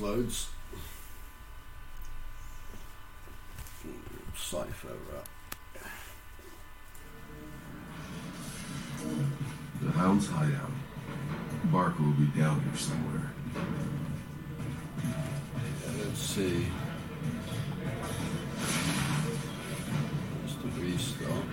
loads. Further up. The Hound's hide out. Barker will be down here somewhere. Yeah, let's see. Just to restart.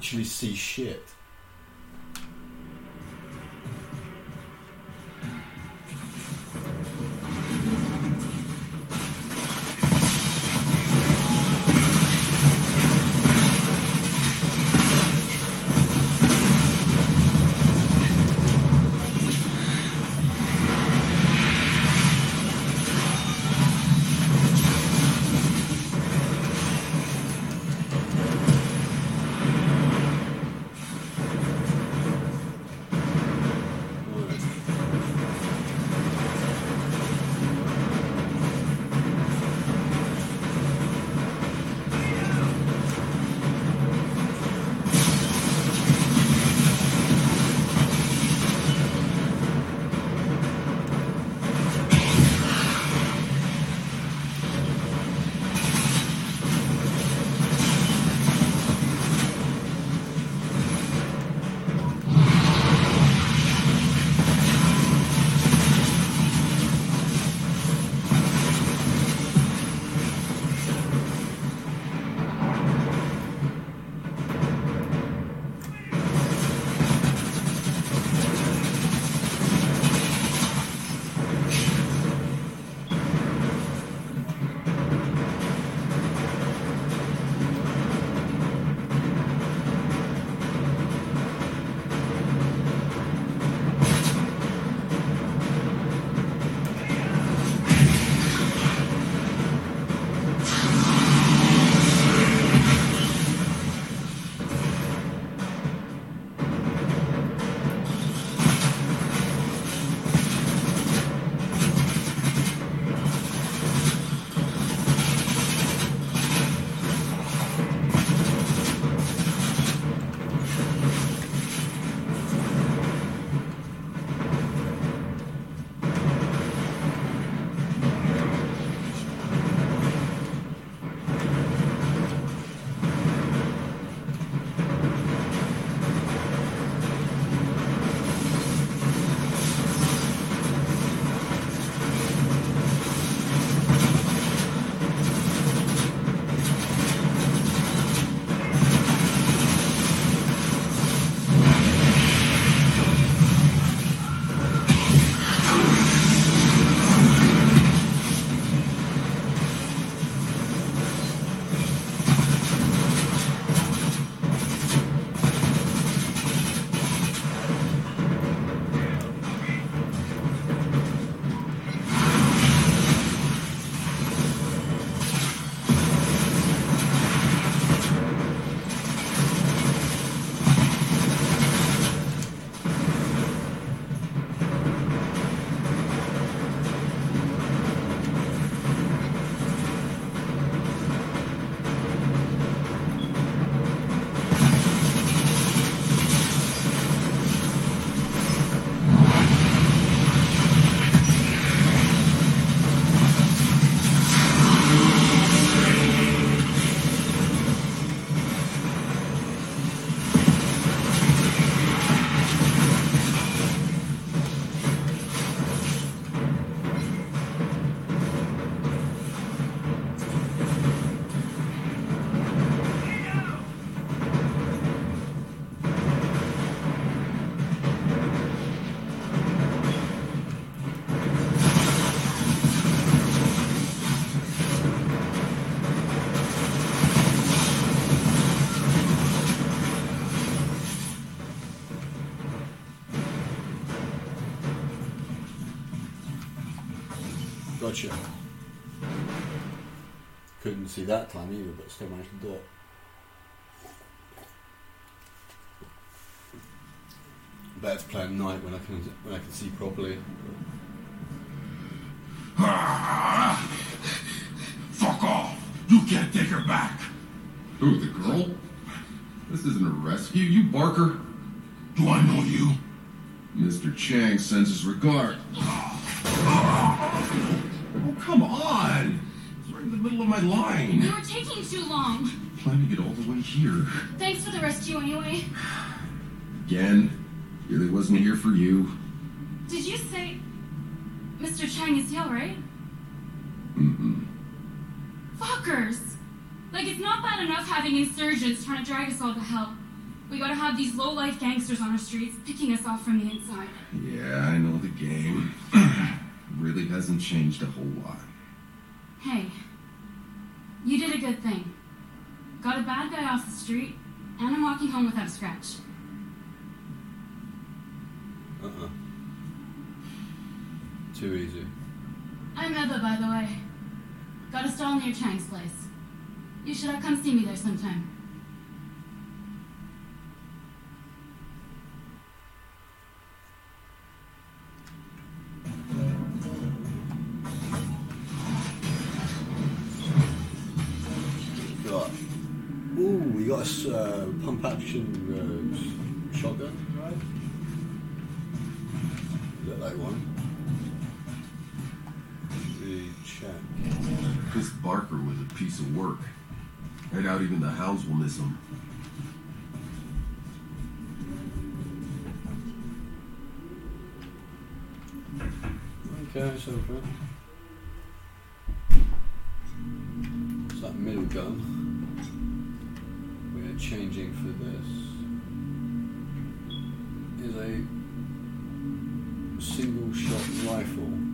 Actually see shit. Gotcha. Couldn't see that time either, but still managed to do it. Better to play at night when I can when I can see properly. Fuck off! You can't take her back! Who, the girl? This isn't a rescue. You Barker? Do I know you? Mr. Chang sends his regard. Ah. Oh, come on! It's right in the middle of my line. You were taking too long. Plan to get all the way here. Thanks for the rescue anyway. Again, really wasn't here for you. Did you say Mr. Chang is ill, right? Mm-mm. Fuckers! Like it's not bad enough having insurgents trying to drag us all to hell. We gotta have these low-life gangsters on our streets picking us off from the inside. Yeah, I know the game. really hasn't changed a whole lot. Hey, you did a good thing. Got a bad guy off the street, and I'm walking home without a scratch. Uh-uh. Too easy. I'm Ebba, by the way. Got a stall near Chang's place. You should have come see me there sometime. Got a uh, pump action uh, shotgun, right? Look like one. The check. This Barker was a piece of work. I doubt even the hounds will miss him. Okay, so far. It's that middle gun. Changing for this. Is a single shot rifle.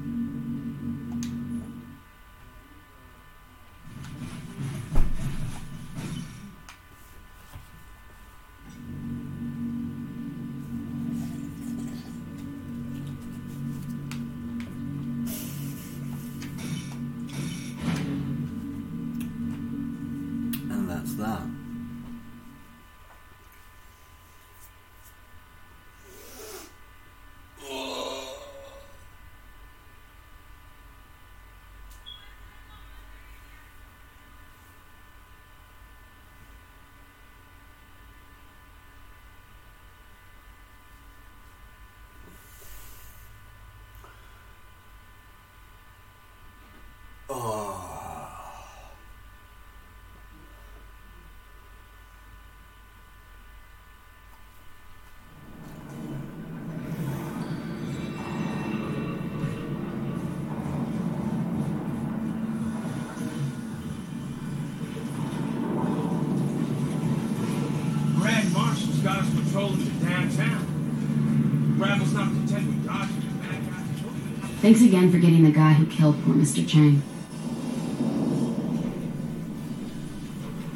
Thanks again for getting the guy who killed poor Mr. Chang.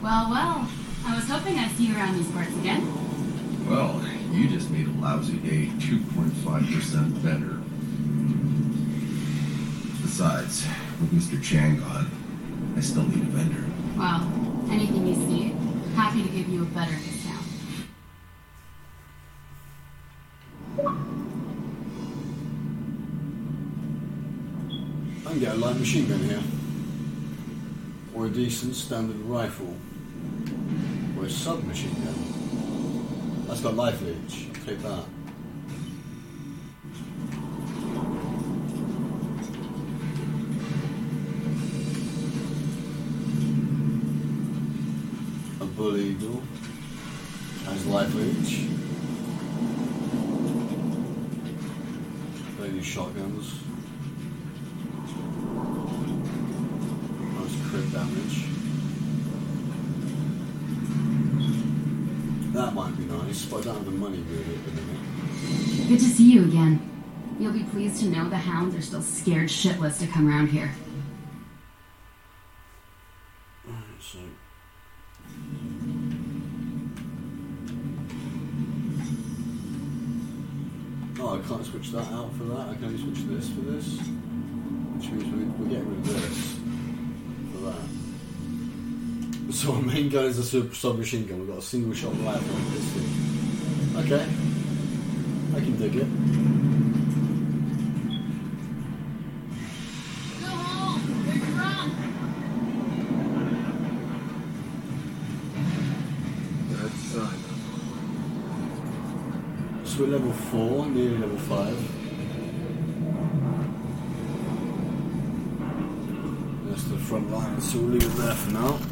Well, well, I was hoping I'd see you around these parts again. Well, you just made a lousy day 2.5% better. Besides, with Mr. Chang gone, I still need a vendor. Well, anything you see, happy to give you a better machine gun here. Or a decent standard rifle. Or a submachine gun. That's got life. I'll take that. A bull eagle. Has life. They use shotguns. Might be nice, but I the money really at the minute. Good to see you again. You'll be pleased to know the hounds are still scared shitless to come around here. Alright, so. Oh, I can't switch that out for that. I can only switch this for this. Which means we, we're getting rid of this So our main gun is a sub- submachine gun. We've got a single shot rifle on this thing. Okay. I can dig it. Go home! That's a. So we're level 4, nearly level 5. That's the front line, so we'll leave it there for now.